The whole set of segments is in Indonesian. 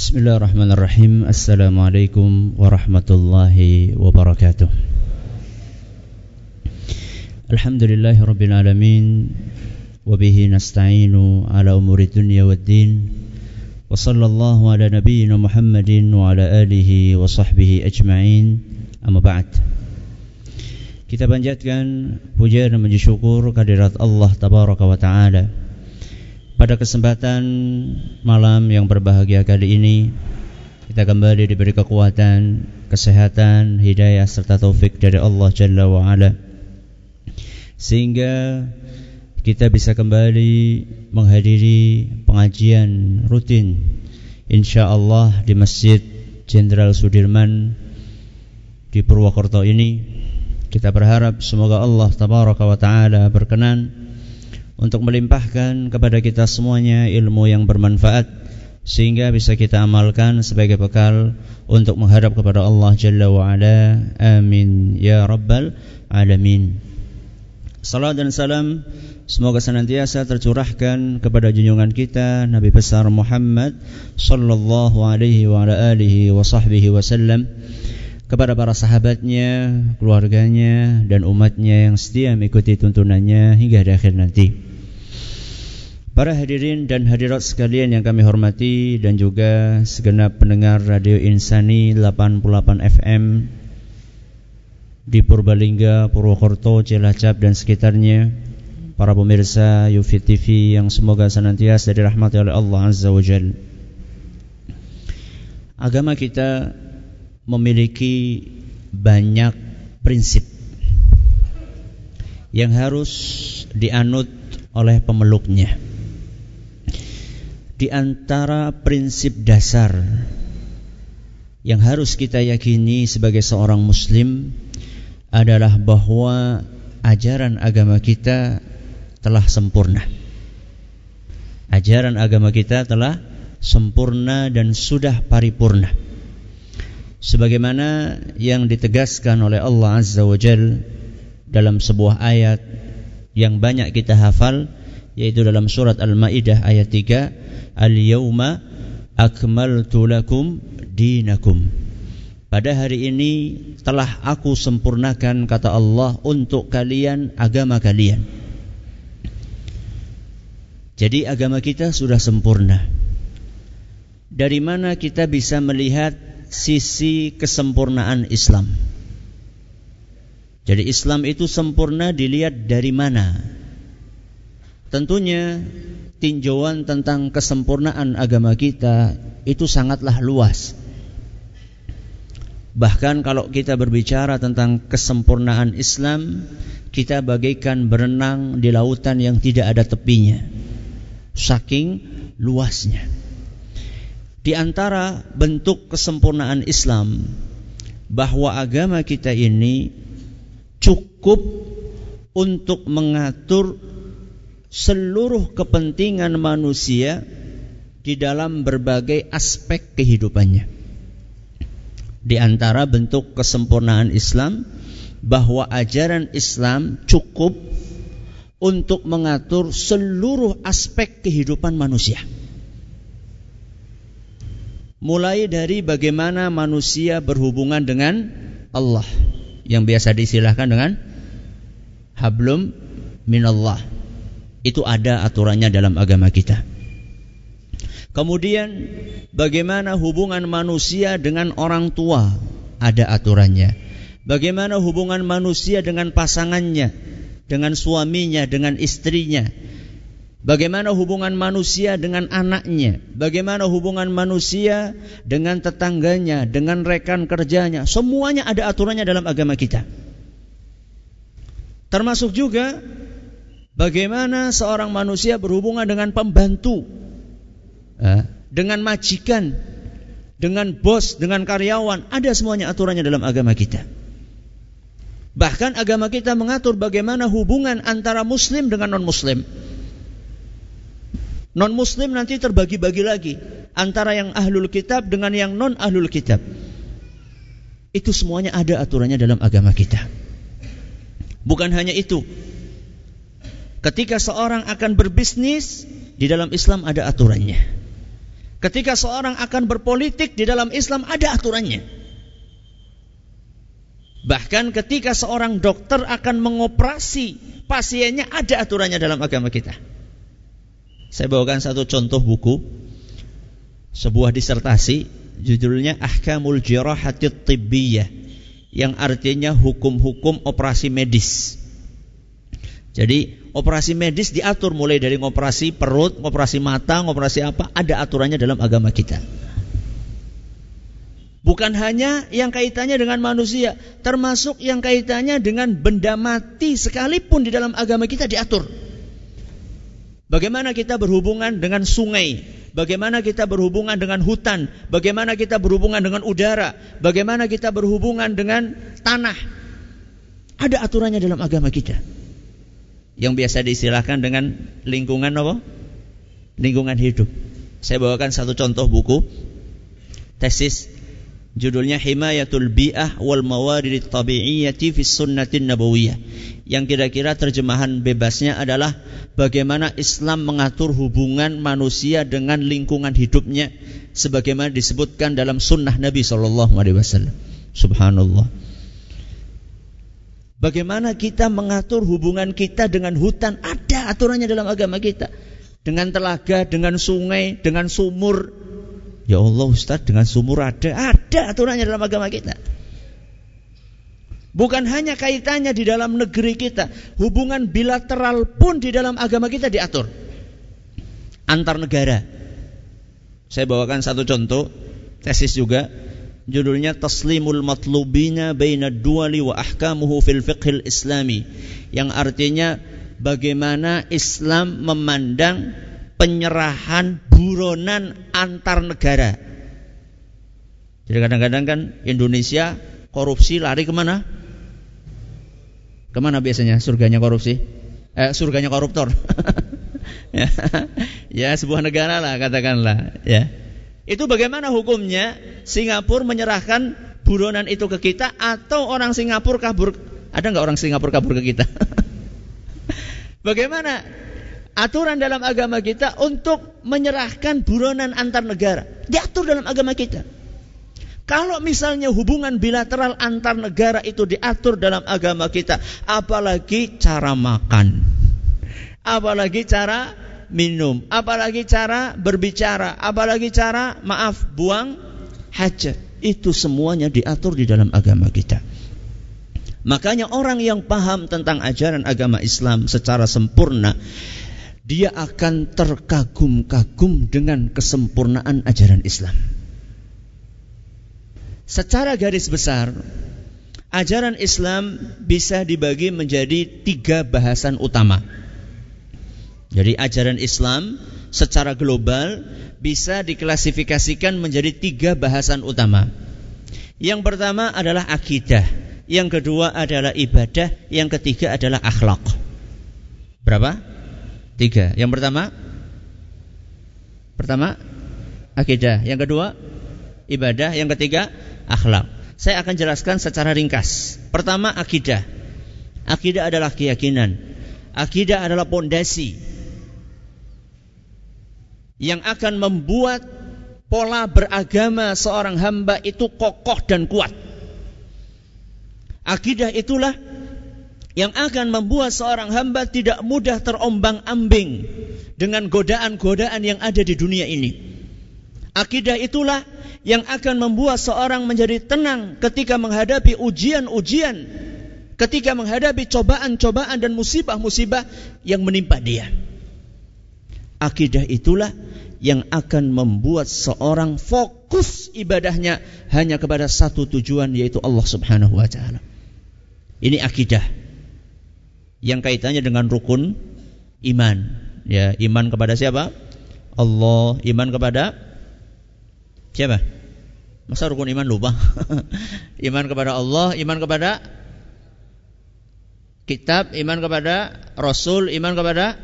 بسم الله الرحمن الرحيم السلام عليكم ورحمة الله وبركاته الحمد لله رب العالمين وبه نستعين على أمور الدنيا والدين وصلى الله على نبينا محمد وعلى آله وصحبه أجمعين أما بعد Kita panjatkan puja dan puji syukur kehadirat Allah Tabaraka wa Ta'ala Pada kesempatan malam yang berbahagia kali ini Kita kembali diberi kekuatan, kesehatan, hidayah serta taufik dari Allah Jalla wa Ala. Sehingga kita bisa kembali menghadiri pengajian rutin Insya Allah di Masjid Jenderal Sudirman di Purwokerto ini. Kita berharap semoga Allah tabaraka wa taala berkenan untuk melimpahkan kepada kita semuanya ilmu yang bermanfaat sehingga bisa kita amalkan sebagai bekal untuk menghadap kepada Allah Jalla wa ala. Amin ya rabbal alamin. Salam dan salam semoga senantiasa tercurahkan kepada junjungan kita Nabi besar Muhammad sallallahu alaihi wa ala alihi wa sahbihi wasallam kepada para sahabatnya, keluarganya, dan umatnya yang setia mengikuti tuntunannya hingga akhir nanti. Para hadirin dan hadirat sekalian yang kami hormati dan juga segenap pendengar Radio Insani 88 FM di Purbalingga, Purwokerto, Cilacap dan sekitarnya. Para pemirsa Yufi TV yang semoga senantiasa dirahmati oleh Allah Azza wa Jalla. Agama kita memiliki banyak prinsip yang harus dianut oleh pemeluknya. Di antara prinsip dasar yang harus kita yakini sebagai seorang muslim adalah bahwa ajaran agama kita telah sempurna. Ajaran agama kita telah sempurna dan sudah paripurna sebagaimana yang ditegaskan oleh Allah Azza wa Jal dalam sebuah ayat yang banyak kita hafal yaitu dalam surat Al-Maidah ayat 3 Al-yauma akmaltu lakum dinakum pada hari ini telah aku sempurnakan kata Allah untuk kalian agama kalian jadi agama kita sudah sempurna dari mana kita bisa melihat sisi kesempurnaan Islam. Jadi Islam itu sempurna dilihat dari mana? Tentunya tinjauan tentang kesempurnaan agama kita itu sangatlah luas. Bahkan kalau kita berbicara tentang kesempurnaan Islam, kita bagaikan berenang di lautan yang tidak ada tepinya. Saking luasnya. Di antara bentuk kesempurnaan Islam bahwa agama kita ini cukup untuk mengatur seluruh kepentingan manusia di dalam berbagai aspek kehidupannya. Di antara bentuk kesempurnaan Islam bahwa ajaran Islam cukup untuk mengatur seluruh aspek kehidupan manusia mulai dari bagaimana manusia berhubungan dengan Allah yang biasa disilahkan dengan hablum minallah itu ada aturannya dalam agama kita kemudian bagaimana hubungan manusia dengan orang tua ada aturannya bagaimana hubungan manusia dengan pasangannya dengan suaminya dengan istrinya Bagaimana hubungan manusia dengan anaknya? Bagaimana hubungan manusia dengan tetangganya, dengan rekan kerjanya? Semuanya ada aturannya dalam agama kita. Termasuk juga bagaimana seorang manusia berhubungan dengan pembantu, dengan majikan, dengan bos, dengan karyawan. Ada semuanya aturannya dalam agama kita. Bahkan agama kita mengatur bagaimana hubungan antara muslim dengan non-muslim. Non muslim nanti terbagi-bagi lagi antara yang ahlul kitab dengan yang non ahlul kitab. Itu semuanya ada aturannya dalam agama kita. Bukan hanya itu. Ketika seorang akan berbisnis, di dalam Islam ada aturannya. Ketika seorang akan berpolitik di dalam Islam ada aturannya. Bahkan ketika seorang dokter akan mengoperasi pasiennya ada aturannya dalam agama kita. Saya bawakan satu contoh buku sebuah disertasi judulnya Ahkamul Jirahatit Tibbiyah yang artinya hukum-hukum operasi medis. Jadi operasi medis diatur mulai dari operasi perut, operasi mata, operasi apa, ada aturannya dalam agama kita. Bukan hanya yang kaitannya dengan manusia, termasuk yang kaitannya dengan benda mati sekalipun di dalam agama kita diatur. Bagaimana kita berhubungan dengan sungai, bagaimana kita berhubungan dengan hutan, bagaimana kita berhubungan dengan udara, bagaimana kita berhubungan dengan tanah. Ada aturannya dalam agama kita yang biasa diistilahkan dengan lingkungan apa? Lingkungan hidup. Saya bawakan satu contoh buku tesis judulnya Himayatul Bi'ah wal Mawarid Tabi'iyyati fi Sunnatin Nabawiyah. Yang kira-kira terjemahan bebasnya adalah bagaimana Islam mengatur hubungan manusia dengan lingkungan hidupnya sebagaimana disebutkan dalam sunnah Nabi sallallahu alaihi wasallam. Subhanallah. Bagaimana kita mengatur hubungan kita dengan hutan? Ada aturannya dalam agama kita. Dengan telaga, dengan sungai, dengan sumur. Ya Allah Ustaz, dengan sumur ada. Ada aturannya dalam agama kita. Bukan hanya kaitannya di dalam negeri kita. Hubungan bilateral pun di dalam agama kita diatur. Antar negara. Saya bawakan satu contoh. Tesis juga judulnya Taslimul Matlubina Baina Duali wa Ahkamuhu fil Fiqhil Islami yang artinya bagaimana Islam memandang penyerahan buronan antar negara. Jadi kadang-kadang kan Indonesia korupsi lari ke mana? Ke mana biasanya surganya korupsi? Eh, surganya koruptor. ya, ya sebuah negara lah katakanlah ya. Itu bagaimana hukumnya? Singapura menyerahkan buronan itu ke kita atau orang Singapura kabur? Ada nggak orang Singapura kabur ke kita? bagaimana aturan dalam agama kita untuk menyerahkan buronan antar negara? Diatur dalam agama kita. Kalau misalnya hubungan bilateral antar negara itu diatur dalam agama kita, apalagi cara makan, apalagi cara minum, apalagi cara berbicara, apalagi cara maaf buang hajat. Itu semuanya diatur di dalam agama kita. Makanya orang yang paham tentang ajaran agama Islam secara sempurna dia akan terkagum-kagum dengan kesempurnaan ajaran Islam. Secara garis besar, ajaran Islam bisa dibagi menjadi tiga bahasan utama. Jadi ajaran Islam secara global bisa diklasifikasikan menjadi tiga bahasan utama. Yang pertama adalah akidah, yang kedua adalah ibadah, yang ketiga adalah akhlak. Berapa? Tiga. Yang pertama, pertama akidah, yang kedua ibadah, yang ketiga akhlak. Saya akan jelaskan secara ringkas. Pertama akidah. Akidah adalah keyakinan. Akidah adalah pondasi yang akan membuat pola beragama seorang hamba itu kokoh dan kuat. Akidah itulah yang akan membuat seorang hamba tidak mudah terombang-ambing dengan godaan-godaan yang ada di dunia ini. Akidah itulah yang akan membuat seorang menjadi tenang ketika menghadapi ujian-ujian, ketika menghadapi cobaan-cobaan dan musibah-musibah yang menimpa dia. Akidah itulah yang akan membuat seorang fokus ibadahnya hanya kepada satu tujuan yaitu Allah Subhanahu wa taala. Ini akidah yang kaitannya dengan rukun iman. Ya, iman kepada siapa? Allah, iman kepada siapa? Masa rukun iman lupa? iman kepada Allah, iman kepada kitab, iman kepada rasul, iman kepada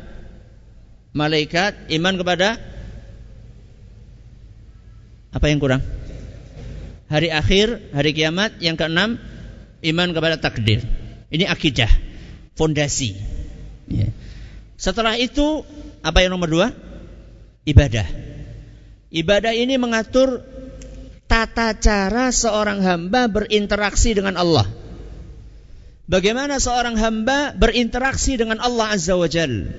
malaikat, iman kepada apa yang kurang? Hari akhir, hari kiamat, yang keenam iman kepada takdir. Ini akidah, fondasi. Ya. Setelah itu apa yang nomor dua? Ibadah. Ibadah ini mengatur tata cara seorang hamba berinteraksi dengan Allah. Bagaimana seorang hamba berinteraksi dengan Allah Azza wa Jal.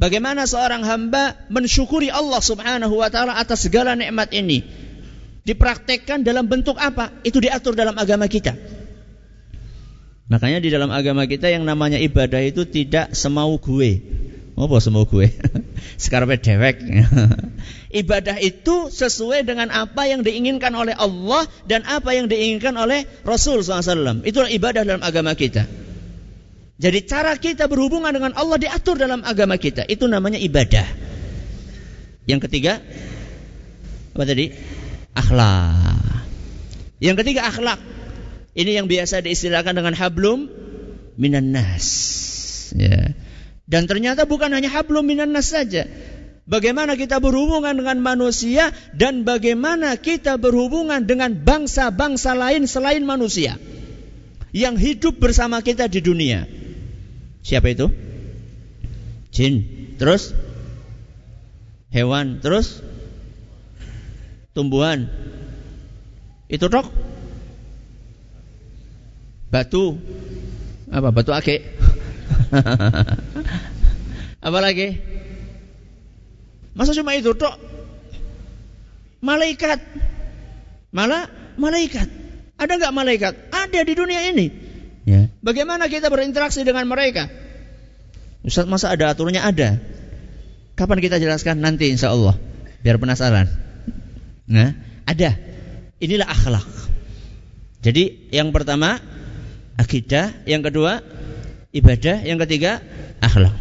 Bagaimana seorang hamba mensyukuri Allah Subhanahu wa taala atas segala nikmat ini. Dipraktekkan dalam bentuk apa? Itu diatur dalam agama kita. Makanya di dalam agama kita yang namanya ibadah itu tidak semau gue. Apa semau gue? Sekarang dewek. ibadah itu sesuai dengan apa yang diinginkan oleh Allah dan apa yang diinginkan oleh Rasul SAW. Itulah ibadah dalam agama kita. Jadi cara kita berhubungan dengan Allah diatur dalam agama kita. Itu namanya ibadah. Yang ketiga, apa tadi? Akhlak. Yang ketiga akhlak. Ini yang biasa diistilahkan dengan hablum minan nas. Ya. Dan ternyata bukan hanya hablum minan nas saja. Bagaimana kita berhubungan dengan manusia dan bagaimana kita berhubungan dengan bangsa-bangsa lain selain manusia yang hidup bersama kita di dunia. Siapa itu? Jin. Terus? Hewan, terus? Tumbuhan. Itu tok batu. Apa? Batu ake apa lagi? Masa cuma itu tok malaikat. Malah malaikat. Ada nggak malaikat? Ada di dunia ini. Bagaimana kita berinteraksi dengan mereka Ustaz masa ada aturannya ada kapan kita jelaskan nanti insya Allah biar penasaran nah ada inilah akhlak jadi yang pertama akidah, yang kedua ibadah, yang ketiga akhlak.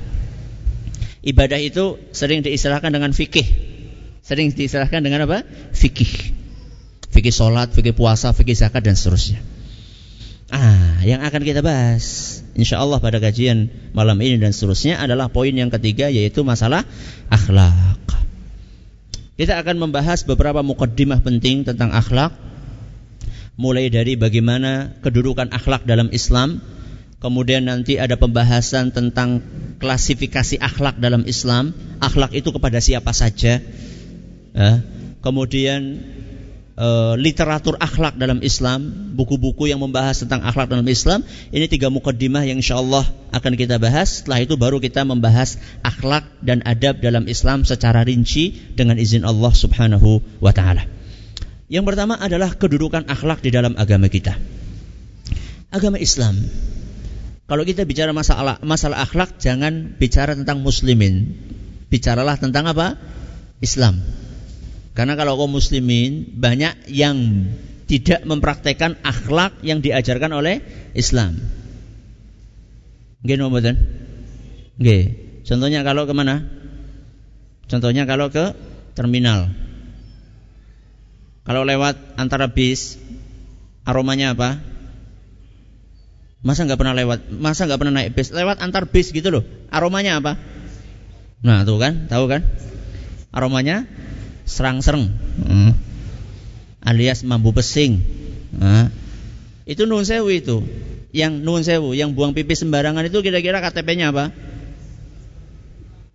Ibadah itu sering diistilahkan dengan fikih. Sering diistilahkan dengan apa? Fikih. Fikih solat, fikih puasa, fikih zakat dan seterusnya. Ah, yang akan kita bahas insya Allah pada kajian malam ini dan seterusnya adalah poin yang ketiga yaitu masalah akhlak. Kita akan membahas beberapa mukaddimah penting tentang akhlak mulai dari bagaimana kedudukan akhlak dalam Islam, kemudian nanti ada pembahasan tentang klasifikasi akhlak dalam Islam, akhlak itu kepada siapa saja, ya. kemudian e, literatur akhlak dalam Islam, buku-buku yang membahas tentang akhlak dalam Islam, ini tiga mukaddimah yang insya Allah akan kita bahas. Setelah itu baru kita membahas akhlak dan adab dalam Islam secara rinci dengan izin Allah Subhanahu wa Ta'ala. Yang pertama adalah kedudukan akhlak di dalam agama kita. Agama Islam. Kalau kita bicara masalah masalah akhlak jangan bicara tentang muslimin. Bicaralah tentang apa? Islam. Karena kalau kaum muslimin banyak yang tidak mempraktekkan akhlak yang diajarkan oleh Islam. Nggih mboten? Nggih. Contohnya kalau ke mana? Contohnya kalau ke terminal. Kalau lewat antara bis, aromanya apa? Masa nggak pernah lewat? Masa nggak pernah naik bis? Lewat antar bis gitu loh. Aromanya apa? Nah tuh kan, tahu kan? Aromanya serang-sereng, hmm. alias mambu pesing. Nah, itu nun sewu itu. Yang nun sewu, yang buang pipi sembarangan itu kira-kira KTP-nya apa?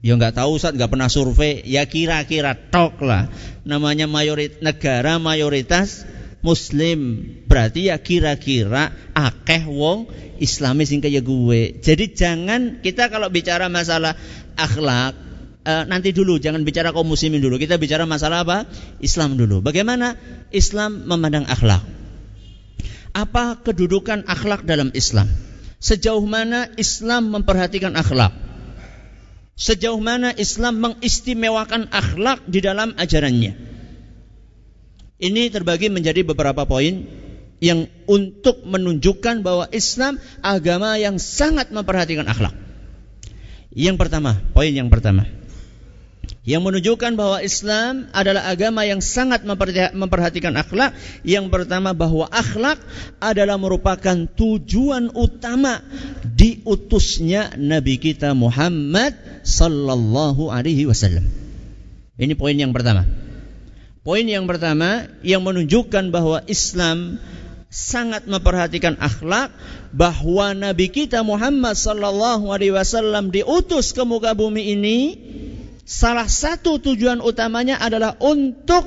Ya nggak tahu saat nggak pernah survei, ya kira-kira tok lah. Namanya mayorit negara mayoritas Muslim, berarti ya kira-kira akeh wong Islamis sing kaya gue. Jadi jangan kita kalau bicara masalah akhlak eh, nanti dulu, jangan bicara kaum muslimin dulu. Kita bicara masalah apa? Islam dulu. Bagaimana Islam memandang akhlak? Apa kedudukan akhlak dalam Islam? Sejauh mana Islam memperhatikan akhlak? Sejauh mana Islam mengistimewakan akhlak di dalam ajarannya. Ini terbagi menjadi beberapa poin yang untuk menunjukkan bahwa Islam agama yang sangat memperhatikan akhlak. Yang pertama, poin yang pertama yang menunjukkan bahwa Islam adalah agama yang sangat memperhatikan akhlak. Yang pertama bahwa akhlak adalah merupakan tujuan utama diutusnya Nabi kita Muhammad sallallahu alaihi wasallam. Ini poin yang pertama. Poin yang pertama yang menunjukkan bahwa Islam sangat memperhatikan akhlak bahwa Nabi kita Muhammad sallallahu alaihi wasallam diutus ke muka bumi ini salah satu tujuan utamanya adalah untuk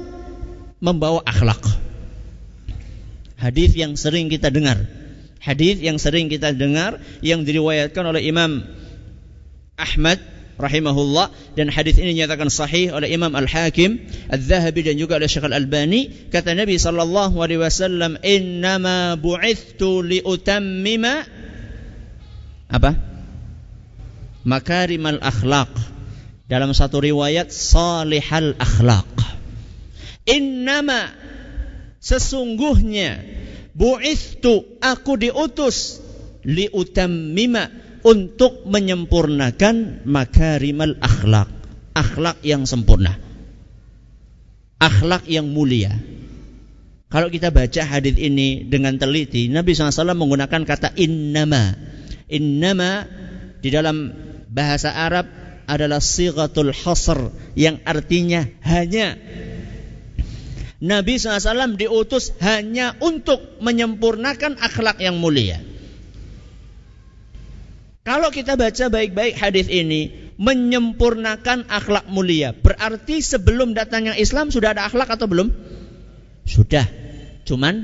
membawa akhlak. Hadis yang sering kita dengar, hadis yang sering kita dengar yang diriwayatkan oleh Imam Ahmad rahimahullah dan hadis ini dinyatakan sahih oleh Imam Al-Hakim, Al-Zahabi dan juga oleh Syekh Al-Albani kata Nabi sallallahu alaihi wasallam innama bu'ithtu liutammima apa? makarimal akhlaq dalam satu riwayat salihal akhlaq innama sesungguhnya bu'ithtu aku diutus liutammima untuk menyempurnakan makarimal akhlak, akhlak yang sempurna. Akhlak yang mulia. Kalau kita baca hadis ini dengan teliti, Nabi SAW menggunakan kata innama. Innama di dalam bahasa Arab adalah sigatul hasr yang artinya hanya. Nabi SAW diutus hanya untuk menyempurnakan akhlak yang mulia. Kalau kita baca baik-baik hadis ini, menyempurnakan akhlak mulia. Berarti sebelum datangnya Islam sudah ada akhlak atau belum? Sudah. Cuman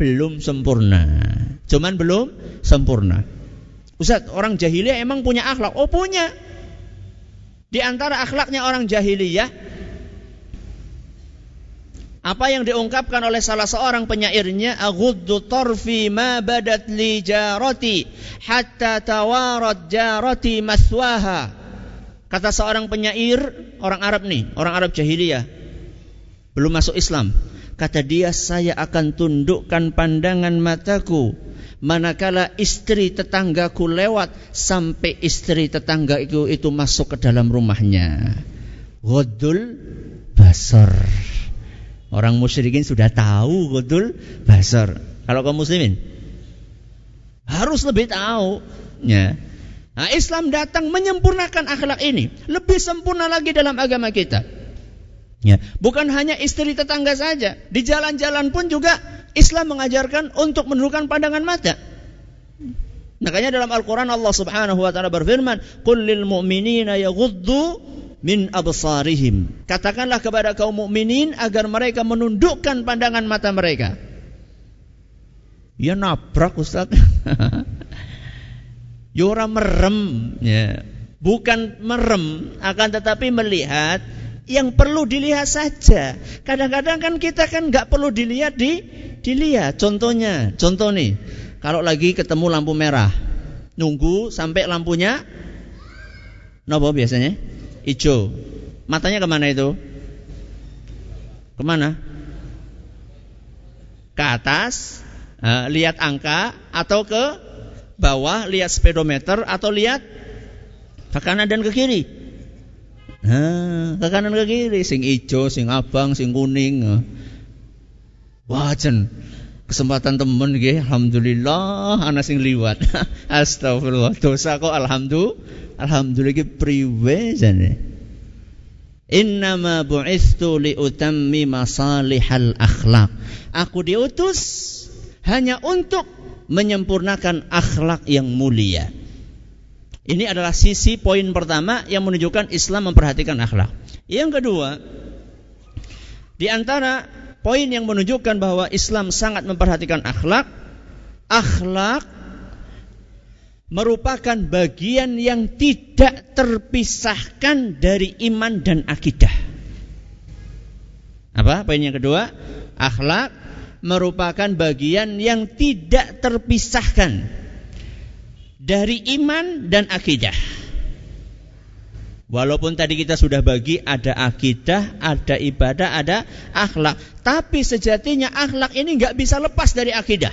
belum sempurna. Cuman belum sempurna. Ustaz, orang jahiliyah emang punya akhlak? Oh punya. Di antara akhlaknya orang jahiliyah apa yang diungkapkan oleh salah seorang penyairnya aghuddu tarfi ma badat li jarati hatta tawarat jarati maswaha. Kata seorang penyair orang Arab nih orang Arab jahiliyah belum masuk Islam kata dia saya akan tundukkan pandangan mataku manakala istri tetanggaku lewat sampai istri tetangga itu itu masuk ke dalam rumahnya ghuddul basar Orang musyrikin sudah tahu betul basar. Kalau kaum muslimin harus lebih tahu. Ya. Nah, Islam datang menyempurnakan akhlak ini, lebih sempurna lagi dalam agama kita. Ya, bukan hanya istri tetangga saja, di jalan-jalan pun juga Islam mengajarkan untuk menundukkan pandangan mata. Makanya dalam Al-Quran Allah subhanahu wa ta'ala berfirman, Qul lil mu'minina min absarihim. Katakanlah kepada kaum mukminin agar mereka menundukkan pandangan mata mereka. Ya nabrak Ustaz. ya orang merem ya. Bukan merem akan tetapi melihat yang perlu dilihat saja. Kadang-kadang kan kita kan nggak perlu dilihat di dilihat. Contohnya, contoh nih, kalau lagi ketemu lampu merah, nunggu sampai lampunya nopo biasanya? hijau. Matanya ke mana itu? Ke mana? Ke atas, lihat angka, atau ke bawah, lihat speedometer, atau lihat ke kanan dan ke kiri. Nah, ke kanan ke kiri, sing hijau, sing abang, sing kuning. Wajan kesempatan temen nggih. Alhamdulillah ana sing liwat. Astagfirullah. Dosa kok alhamdulillah alhamdulillah ki priwe jane innama bu'istu li utammi masalihal akhlak aku diutus hanya untuk menyempurnakan akhlak yang mulia ini adalah sisi poin pertama yang menunjukkan Islam memperhatikan akhlak yang kedua di antara poin yang menunjukkan bahwa Islam sangat memperhatikan akhlak. Akhlak merupakan bagian yang tidak terpisahkan dari iman dan akidah. Apa poin yang kedua? Akhlak merupakan bagian yang tidak terpisahkan dari iman dan akidah. Walaupun tadi kita sudah bagi ada akidah, ada ibadah, ada akhlak. Tapi sejatinya akhlak ini nggak bisa lepas dari akidah.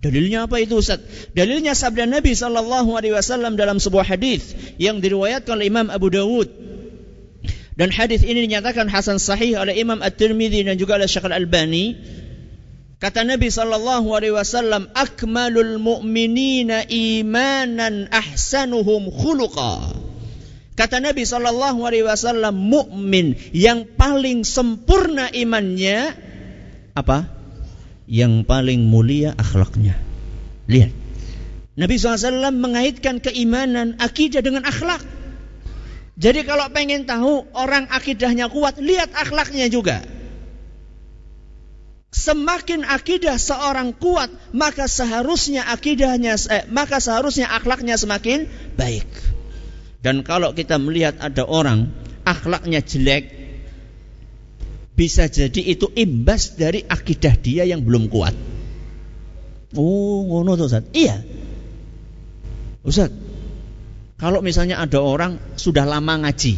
Dalilnya apa itu Ustaz? Dalilnya sabda Nabi sallallahu alaihi wasallam dalam sebuah hadis yang diriwayatkan oleh Imam Abu Dawud. Dan hadis ini dinyatakan hasan sahih oleh Imam At-Tirmidzi dan juga oleh Syekh Al-Albani. Kata Nabi sallallahu alaihi wasallam, "Akmalul mu'minina imanan ahsanuhum khuluqa." Kata Nabi Shallallahu Alaihi Wasallam, mukmin yang paling sempurna imannya apa? Yang paling mulia akhlaknya. Lihat, Nabi SAW mengaitkan keimanan akidah dengan akhlak. Jadi kalau pengen tahu orang akidahnya kuat, lihat akhlaknya juga. Semakin akidah seorang kuat, maka seharusnya akidahnya eh, maka seharusnya akhlaknya semakin baik. Dan kalau kita melihat ada orang akhlaknya jelek, bisa jadi itu imbas dari akidah dia yang belum kuat. Oh, ngono tuh Ustaz. Iya. Ustaz, kalau misalnya ada orang sudah lama ngaji,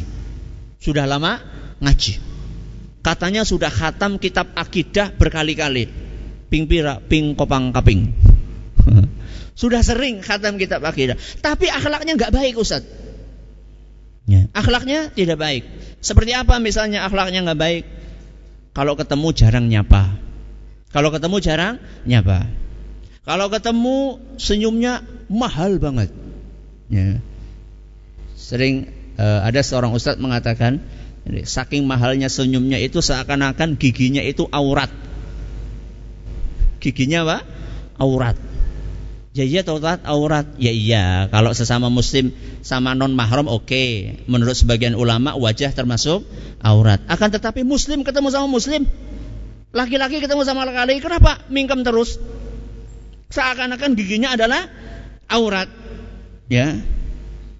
sudah lama ngaji, katanya sudah khatam kitab akidah berkali-kali, ping pira, ping kopang kaping. sudah sering khatam kitab akidah, tapi akhlaknya nggak baik Ustaz. Ya. Akhlaknya tidak baik. Seperti apa misalnya akhlaknya nggak baik? Kalau ketemu jarang nyapa. Kalau ketemu jarang nyapa. Kalau ketemu senyumnya mahal banget. Ya. Sering uh, ada seorang ustadz mengatakan, saking mahalnya senyumnya itu seakan-akan giginya itu aurat. Giginya apa? Aurat. Ya iya tautat aurat. Ya iya, kalau sesama muslim sama non mahram oke. Okay. Menurut sebagian ulama wajah termasuk aurat. Akan tetapi muslim ketemu sama muslim, laki-laki ketemu sama laki-laki, kenapa mingkem terus? Seakan-akan giginya adalah aurat. Ya,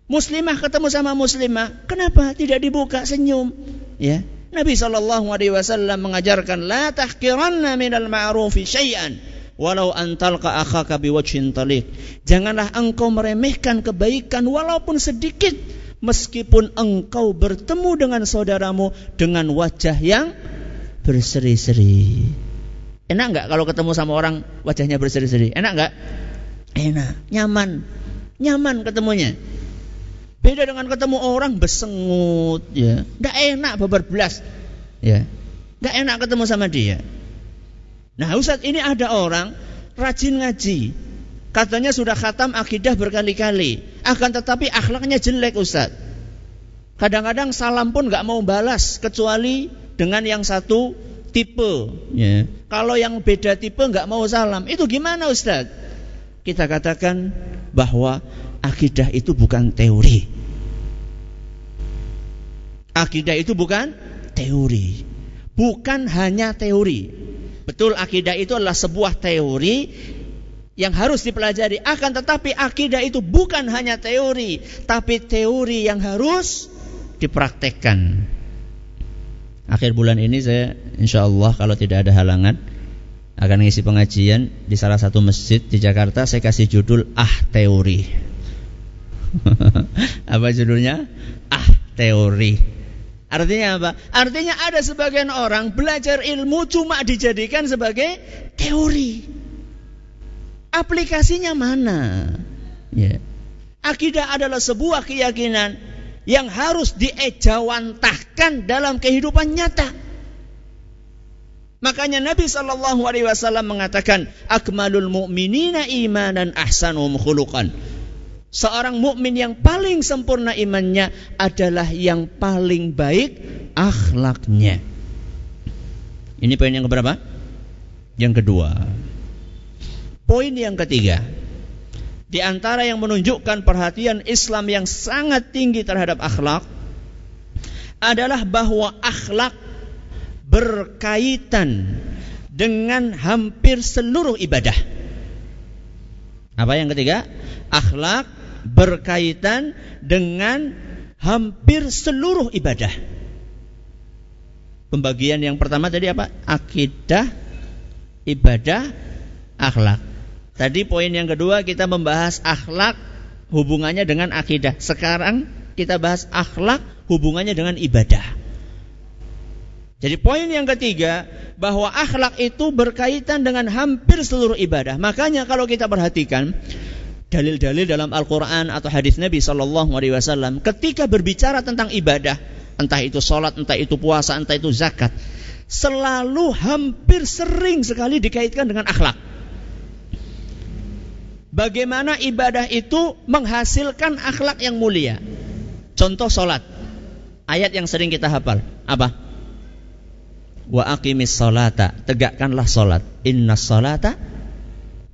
Muslimah ketemu sama muslimah, kenapa tidak dibuka senyum? Ya. Nabi sallallahu alaihi wasallam mengajarkan la tahqiranna minal ma'rufi syai'an walau antalqa akhaka biwajhin taliq. Janganlah engkau meremehkan kebaikan walaupun sedikit meskipun engkau bertemu dengan saudaramu dengan wajah yang berseri-seri. Enak enggak kalau ketemu sama orang wajahnya berseri-seri? Enak enggak? Enak, nyaman. Nyaman ketemunya. Beda dengan ketemu orang besengut, ya. Tidak enak babar belas, ya. Tidak enak ketemu sama dia. Nah, Ustaz ini ada orang rajin ngaji. Katanya sudah khatam akidah berkali-kali. Akan tetapi akhlaknya jelek Ustaz. Kadang-kadang salam pun nggak mau balas kecuali dengan yang satu tipe. Ya. Kalau yang beda tipe nggak mau salam. Itu gimana Ustaz? Kita katakan bahwa akidah itu bukan teori. Akidah itu bukan teori. Bukan hanya teori. Betul akidah itu adalah sebuah teori yang harus dipelajari. Akan tetapi akidah itu bukan hanya teori, tapi teori yang harus dipraktekkan. Akhir bulan ini saya insya Allah kalau tidak ada halangan akan mengisi pengajian di salah satu masjid di Jakarta. Saya kasih judul Ah Teori. apa judulnya? Ah, teori. Artinya apa? Artinya ada sebagian orang belajar ilmu cuma dijadikan sebagai teori. Aplikasinya mana? Ya. Akidah adalah sebuah keyakinan yang harus diejawantahkan dalam kehidupan nyata. Makanya Nabi Shallallahu Alaihi Wasallam mengatakan, "Akmalul mu'minina imanan ahsanum khuluqan." Seorang mukmin yang paling sempurna imannya adalah yang paling baik akhlaknya. Ini poin yang keberapa? Yang kedua. Poin yang ketiga. Di antara yang menunjukkan perhatian Islam yang sangat tinggi terhadap akhlak adalah bahwa akhlak berkaitan dengan hampir seluruh ibadah. Apa yang ketiga? Akhlak berkaitan dengan hampir seluruh ibadah. Pembagian yang pertama tadi apa? Akidah, ibadah, akhlak. Tadi poin yang kedua kita membahas akhlak hubungannya dengan akidah. Sekarang kita bahas akhlak hubungannya dengan ibadah. Jadi poin yang ketiga bahwa akhlak itu berkaitan dengan hampir seluruh ibadah. Makanya kalau kita perhatikan dalil-dalil dalam Al-Quran atau hadis Nabi Shallallahu Alaihi Wasallam ketika berbicara tentang ibadah, entah itu sholat, entah itu puasa, entah itu zakat, selalu hampir sering sekali dikaitkan dengan akhlak. Bagaimana ibadah itu menghasilkan akhlak yang mulia? Contoh sholat, ayat yang sering kita hafal, apa? Wa aqimis salata, tegakkanlah sholat. Inna salata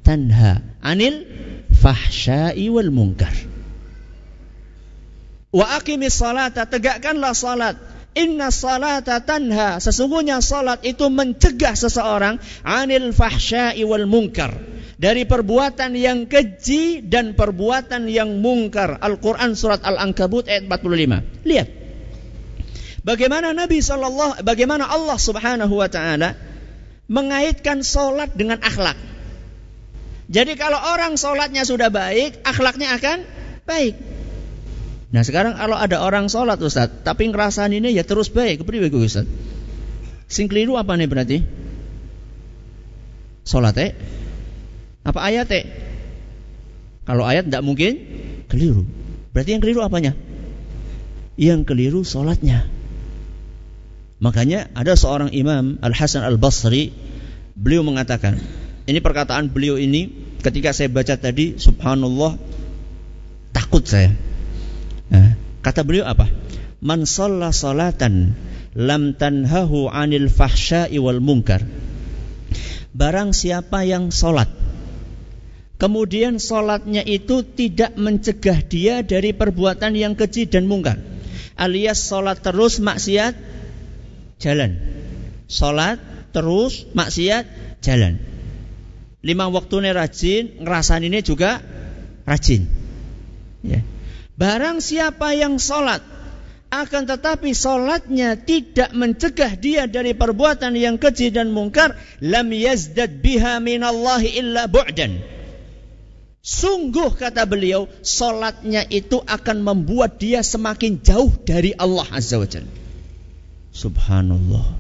tanha anil fahsya'i wal munkar. Wa aqimis salata, tegakkanlah salat. Inna salata tanha, sesungguhnya salat itu mencegah seseorang anil fahsya'i wal munkar. Dari perbuatan yang keji dan perbuatan yang mungkar. Al-Quran surat Al-Ankabut ayat 45. Lihat. Bagaimana Nabi SAW, bagaimana Allah subhanahu wa ta'ala mengaitkan salat dengan akhlak. Jadi kalau orang sholatnya sudah baik, akhlaknya akan baik. Nah sekarang kalau ada orang sholat Ustaz, tapi ngerasain ini ya terus baik, kepriwe gue Ustaz? Sing keliru apa nih berarti? Sholat eh? Apa ayat eh? Kalau ayat tidak mungkin keliru. Berarti yang keliru apanya? Yang keliru sholatnya. Makanya ada seorang imam Al Hasan Al Basri, beliau mengatakan, ini perkataan beliau ini ketika saya baca tadi, Subhanallah, takut saya Nah, kata beliau apa? Man shalla salatan lam tanhahu 'anil fahsya'i wal munkar. Barang siapa yang salat Kemudian salatnya itu tidak mencegah dia dari perbuatan yang keji dan mungkar. Alias salat terus maksiat jalan. Salat terus maksiat jalan. Lima waktu rajin, ngerasan ini juga rajin. Ya. Barang siapa yang sholat akan tetapi sholatnya tidak mencegah dia dari perbuatan yang keji dan mungkar lam yazdad biha minallahi illa bu'dan sungguh kata beliau sholatnya itu akan membuat dia semakin jauh dari Allah azza wa jalla subhanallah.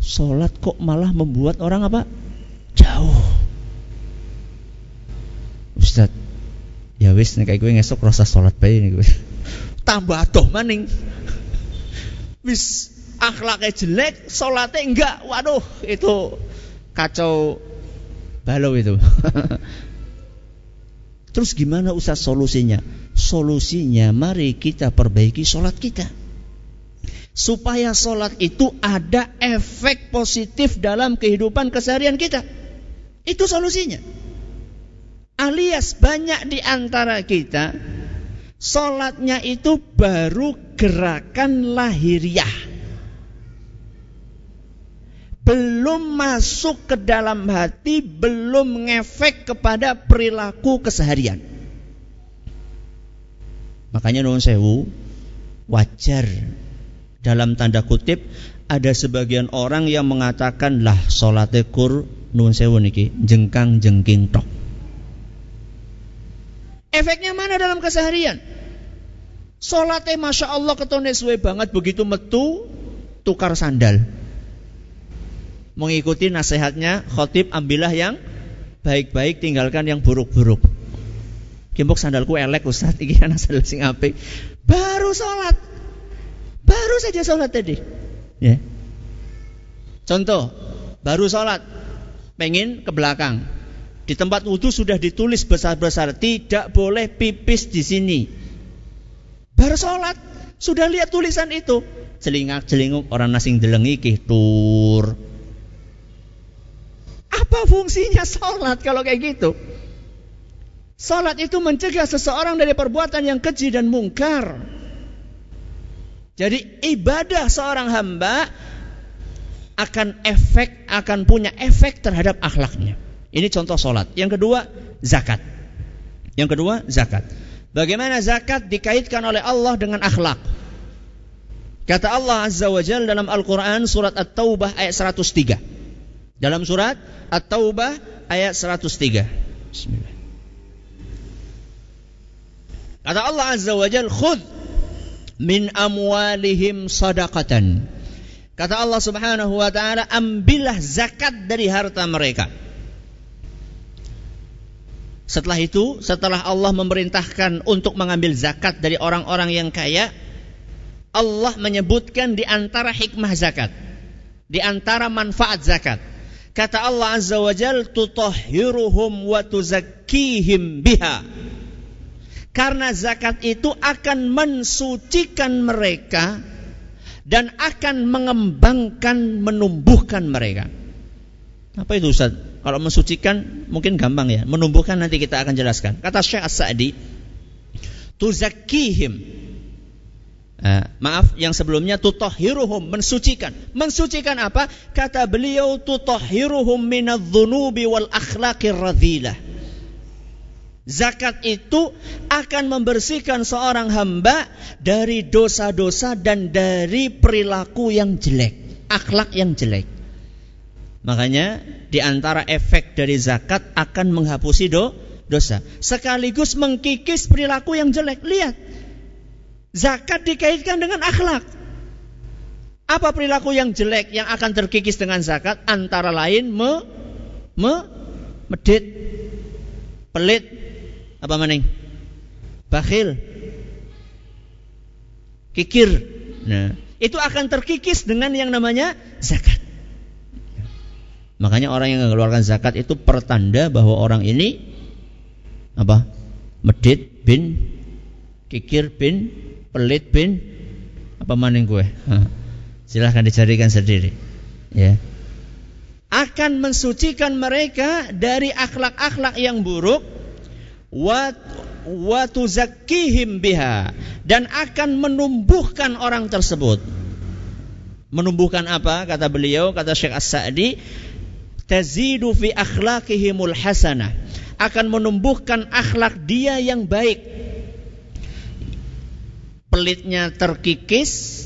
Sholat kok malah membuat orang apa? Jauh. Ustadz ya wis nek kowe ngesuk rasa salat bae niku tambah adoh maning. Wis akhlaknya jelek salatnya enggak. Waduh itu kacau balau itu. Terus gimana usah solusinya solusinya mari kita perbaiki salat kita. Supaya salat itu ada efek positif dalam kehidupan keseharian kita. Itu solusinya. Alias banyak di antara kita Sholatnya itu baru gerakan lahiriah. Belum masuk ke dalam hati Belum ngefek kepada perilaku keseharian Makanya nuhun sewu Wajar Dalam tanda kutip Ada sebagian orang yang mengatakan Lah sholatnya kur Nuhun sewu niki Jengkang jengking tok Efeknya mana dalam keseharian? Solatnya Masya Allah ketone suwe banget begitu metu tukar sandal. Mengikuti nasihatnya khotib ambillah yang baik-baik tinggalkan yang buruk-buruk. Kimbok sandalku elek Ustaz iki ana sandal sing apik. Baru sholat. Baru saja sholat tadi. Ya. Contoh, baru sholat, pengen ke belakang, di tempat wudhu sudah ditulis besar-besar tidak boleh pipis di sini. Baru sholat sudah lihat tulisan itu. Celingak celinguk orang nasing delengi tur. Apa fungsinya sholat kalau kayak gitu? Sholat itu mencegah seseorang dari perbuatan yang keji dan mungkar. Jadi ibadah seorang hamba akan efek akan punya efek terhadap akhlaknya. Ini contoh solat. Yang kedua, zakat. Yang kedua, zakat. Bagaimana zakat dikaitkan oleh Allah dengan akhlak? Kata Allah Azza wa Jal dalam Al-Quran surat At-Taubah ayat 103. Dalam surat At-Taubah ayat 103. Bismillah. Kata Allah Azza wa Jal, Khud min amwalihim sadaqatan. Kata Allah Subhanahu wa taala, ambillah zakat dari harta mereka. Setelah itu, setelah Allah memerintahkan untuk mengambil zakat dari orang-orang yang kaya, Allah menyebutkan di antara hikmah zakat, di antara manfaat zakat. Kata Allah Azza wa Jal, tutahhiruhum wa tuzakkihim biha. Karena zakat itu akan mensucikan mereka dan akan mengembangkan, menumbuhkan mereka. Apa itu Ustaz? Kalau mensucikan mungkin gampang ya. Menumbuhkan nanti kita akan jelaskan. Kata Syekh As-Sa'di, tuzakkihim Uh, maaf yang sebelumnya tutahhiruhum mensucikan. Mensucikan apa? Kata beliau tutahhiruhum minadh-dhunubi wal akhlaqir radhilah. Zakat itu akan membersihkan seorang hamba dari dosa-dosa dan dari perilaku yang jelek, akhlak yang jelek. Makanya di antara efek dari zakat akan menghapusi do, dosa, sekaligus mengkikis perilaku yang jelek. Lihat, zakat dikaitkan dengan akhlak. Apa perilaku yang jelek yang akan terkikis dengan zakat? Antara lain me, me medit, pelit, apa maning? Bakhil, kikir. Nah, itu akan terkikis dengan yang namanya zakat. Makanya orang yang mengeluarkan zakat itu pertanda bahwa orang ini apa? Medit bin kikir bin pelit bin apa maning gue? Silahkan dicarikan sendiri. Ya. Akan mensucikan mereka dari akhlak-akhlak yang buruk wa wa tuzakkihim biha. Dan akan menumbuhkan orang tersebut. Menumbuhkan apa? Kata beliau, kata Syekh As-Sa'di, tazidu fi akhlaqihimul hasanah. Akan menumbuhkan akhlak dia yang baik. Pelitnya terkikis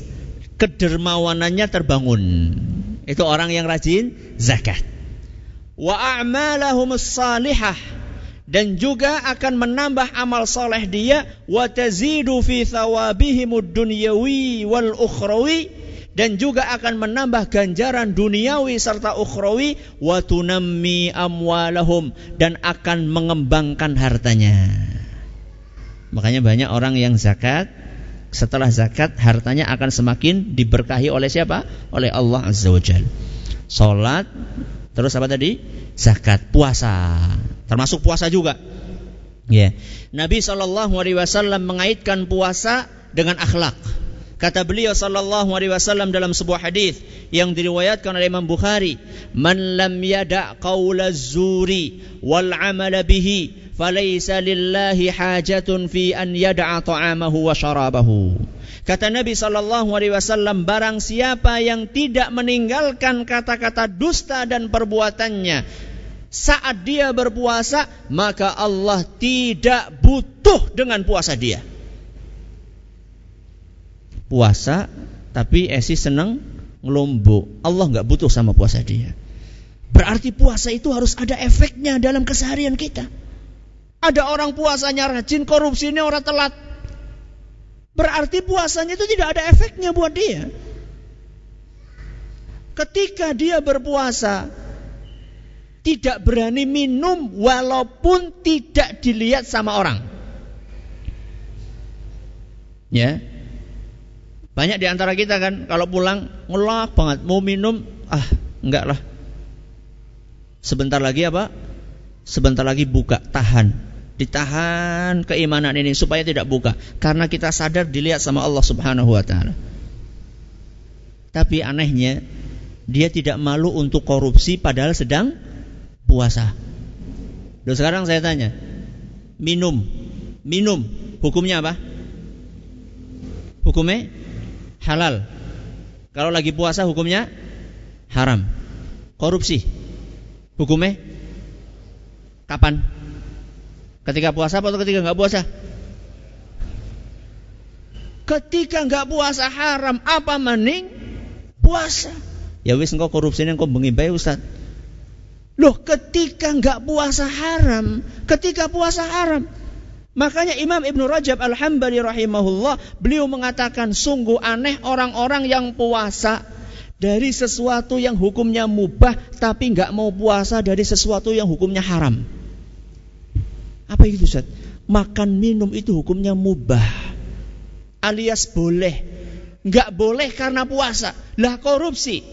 kedermawanannya terbangun. Itu orang yang rajin zakat. Wa a'malahumus salihah dan juga akan menambah amal soleh dia wa tazidu fi thawabihimud dunyawi wal ukhrawi dan juga akan menambah ganjaran duniawi serta ukhrawi wa tunammi amwalahum dan akan mengembangkan hartanya. Makanya banyak orang yang zakat setelah zakat hartanya akan semakin diberkahi oleh siapa? Oleh Allah Azza wa Jalla. Salat terus apa tadi? Zakat, puasa. Termasuk puasa juga. Ya. Yeah. Nabi sallallahu alaihi wasallam mengaitkan puasa dengan akhlak. Kata beliau sallallahu alaihi wasallam dalam sebuah hadis yang diriwayatkan oleh Imam Bukhari, "Man lam yada' qaula zuri wal 'amala bihi, falaysa lillahi hajatun fi an yada'a ta'amahu wa syarabahu." Kata Nabi sallallahu alaihi wasallam, barang siapa yang tidak meninggalkan kata-kata dusta dan perbuatannya saat dia berpuasa, maka Allah tidak butuh dengan puasa dia puasa tapi Esi senang ngelombok. Allah nggak butuh sama puasa dia. Berarti puasa itu harus ada efeknya dalam keseharian kita. Ada orang puasanya rajin, korupsi ini orang telat. Berarti puasanya itu tidak ada efeknya buat dia. Ketika dia berpuasa, tidak berani minum walaupun tidak dilihat sama orang. Ya, banyak di antara kita kan kalau pulang ngelak banget mau minum ah enggak lah. Sebentar lagi apa? Sebentar lagi buka, tahan. Ditahan keimanan ini supaya tidak buka karena kita sadar dilihat sama Allah Subhanahu wa taala. Tapi anehnya dia tidak malu untuk korupsi padahal sedang puasa. Loh sekarang saya tanya, minum, minum, hukumnya apa? Hukumnya halal. Kalau lagi puasa hukumnya haram. Korupsi hukumnya kapan? Ketika puasa atau ketika nggak puasa? Ketika nggak puasa haram, apa mending puasa? Ya wis engkau korupsi engkau bengi bae Ustaz. Loh, ketika nggak puasa haram, ketika puasa haram, Makanya Imam Ibn Rajab Al-Hambali rahimahullah beliau mengatakan sungguh aneh orang-orang yang puasa dari sesuatu yang hukumnya mubah tapi nggak mau puasa dari sesuatu yang hukumnya haram. Apa itu Ustaz? Makan minum itu hukumnya mubah alias boleh. Nggak boleh karena puasa. Lah korupsi,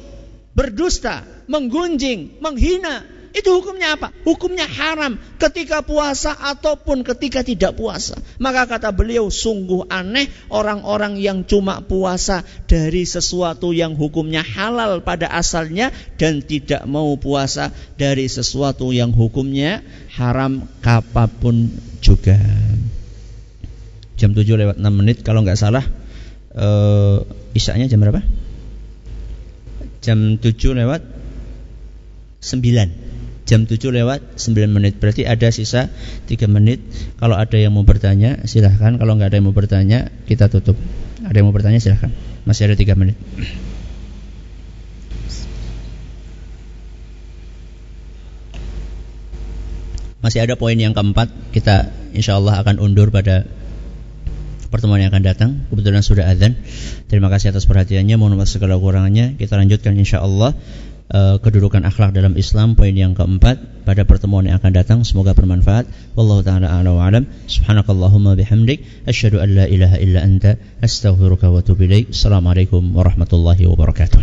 berdusta, menggunjing, menghina, itu hukumnya apa? Hukumnya haram ketika puasa ataupun ketika tidak puasa. Maka kata beliau sungguh aneh orang-orang yang cuma puasa dari sesuatu yang hukumnya halal pada asalnya dan tidak mau puasa dari sesuatu yang hukumnya haram kapapun juga. Jam 7 lewat 6 menit kalau nggak salah uh, isaknya jam berapa? Jam 7 lewat 9 Jam 7 lewat 9 menit. Berarti ada sisa 3 menit. Kalau ada yang mau bertanya silahkan. Kalau nggak ada yang mau bertanya kita tutup. Ada yang mau bertanya silahkan. Masih ada 3 menit. Masih ada poin yang keempat. Kita insya Allah akan undur pada pertemuan yang akan datang. Kebetulan sudah azan Terima kasih atas perhatiannya. Mohon maaf segala kurangannya Kita lanjutkan insya Allah uh, Kedudukan akhlak dalam Islam Poin yang keempat Pada pertemuan yang akan datang Semoga bermanfaat. Wallahu ta'ala ala wa alam. Subhanakallahumma bihamdik Asyhadu an la ilaha illa anta Astaghfiruka wa atubu ilaik. Assalamualaikum warahmatullahi wabarakatuh